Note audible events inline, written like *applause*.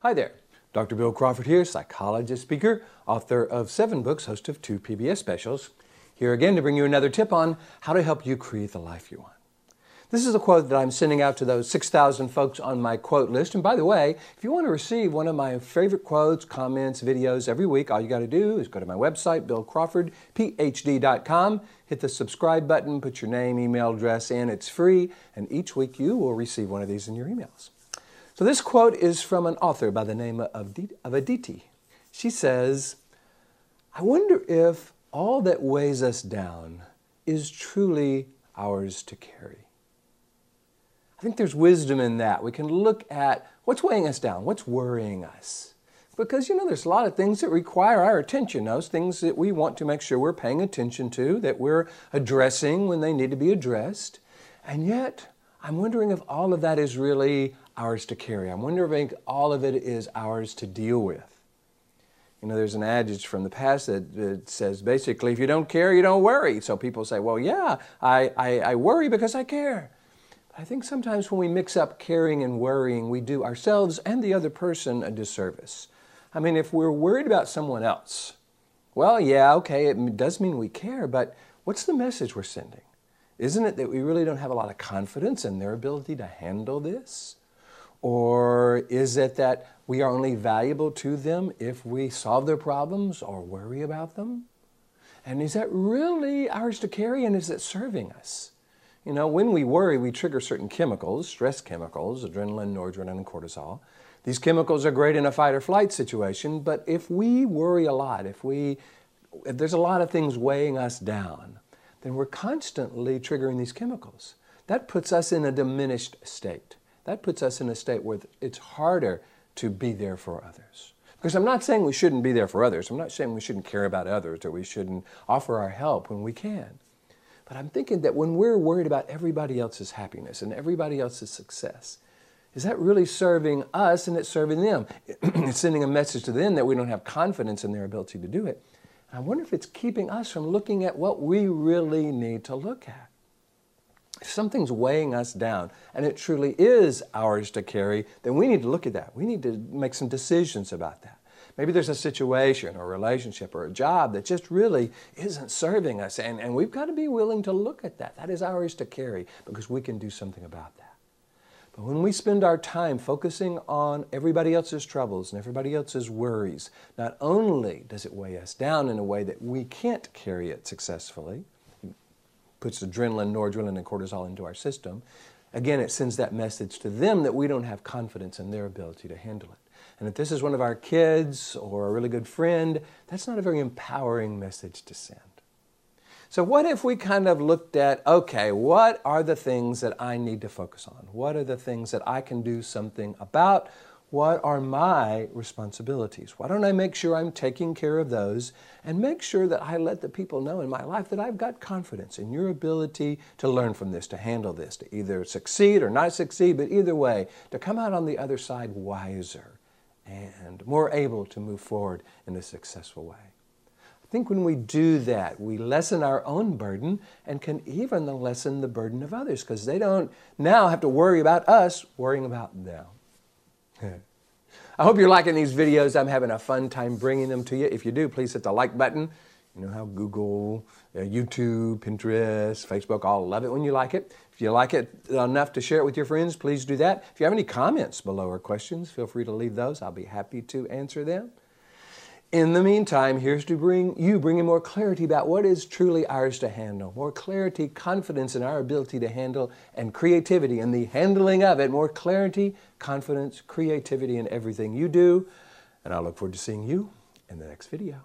Hi there. Dr. Bill Crawford here, psychologist, speaker, author of seven books, host of two PBS specials. Here again to bring you another tip on how to help you create the life you want. This is a quote that I'm sending out to those 6,000 folks on my quote list. And by the way, if you want to receive one of my favorite quotes, comments, videos every week, all you got to do is go to my website, billcrawfordphd.com, hit the subscribe button, put your name, email address in. It's free. And each week you will receive one of these in your emails. So this quote is from an author by the name of, Aditi. She says, I wonder if all that weighs us down is truly ours to carry. I think there's wisdom in that. We can look at what's weighing us down, what's worrying us. Because, you know, there's a lot of things that require our attention, those things that we want to make sure we're paying attention to, that we're addressing when they need to be addressed. And yet, I'm wondering if all of that is really ours to carry. I'm wondering if all of it is ours to deal with. You know, there's an adage from the past that, that says basically, if you don't care, you don't worry. So people say, well, yeah, I, I, I worry because I care. But I think sometimes when we mix up caring and worrying, we do ourselves and the other person a disservice. I mean, if we're worried about someone else, well, yeah, okay, it does mean we care, but what's the message we're sending? Isn't it that we really don't have a lot of confidence in their ability to handle this? Or is it that we are only valuable to them if we solve their problems or worry about them? And is that really ours to carry and is it serving us? You know, when we worry, we trigger certain chemicals, stress chemicals, adrenaline, noradrenaline, and cortisol. These chemicals are great in a fight or flight situation, but if we worry a lot, if we if there's a lot of things weighing us down, then we're constantly triggering these chemicals. That puts us in a diminished state that puts us in a state where it's harder to be there for others. Because I'm not saying we shouldn't be there for others. I'm not saying we shouldn't care about others or we shouldn't offer our help when we can. But I'm thinking that when we're worried about everybody else's happiness and everybody else's success, is that really serving us and it's serving them? *clears throat* it's sending a message to them that we don't have confidence in their ability to do it. And I wonder if it's keeping us from looking at what we really need to look at if something's weighing us down and it truly is ours to carry, then we need to look at that. We need to make some decisions about that. Maybe there's a situation or a relationship or a job that just really isn't serving us, and, and we've got to be willing to look at that. That is ours to carry because we can do something about that. But when we spend our time focusing on everybody else's troubles and everybody else's worries, not only does it weigh us down in a way that we can't carry it successfully, puts adrenaline, noradrenaline, and cortisol into our system, again, it sends that message to them that we don't have confidence in their ability to handle it. And if this is one of our kids or a really good friend, that's not a very empowering message to send. So, what if we kind of looked at okay, what are the things that I need to focus on? What are the things that I can do something about? What are my responsibilities? Why don't I make sure I'm taking care of those and make sure that I let the people know in my life that I've got confidence in your ability to learn from this, to handle this, to either succeed or not succeed, but either way, to come out on the other side wiser and more able to move forward in a successful way. I think when we do that, we lessen our own burden and can even lessen the burden of others because they don't now have to worry about us worrying about them. I hope you're liking these videos. I'm having a fun time bringing them to you. If you do, please hit the like button. You know how Google, uh, YouTube, Pinterest, Facebook all love it when you like it. If you like it enough to share it with your friends, please do that. If you have any comments below or questions, feel free to leave those. I'll be happy to answer them. In the meantime, here's to bring you bringing more clarity about what is truly ours to handle, more clarity, confidence in our ability to handle, and creativity in the handling of it, more clarity, confidence, creativity in everything you do. And I look forward to seeing you in the next video.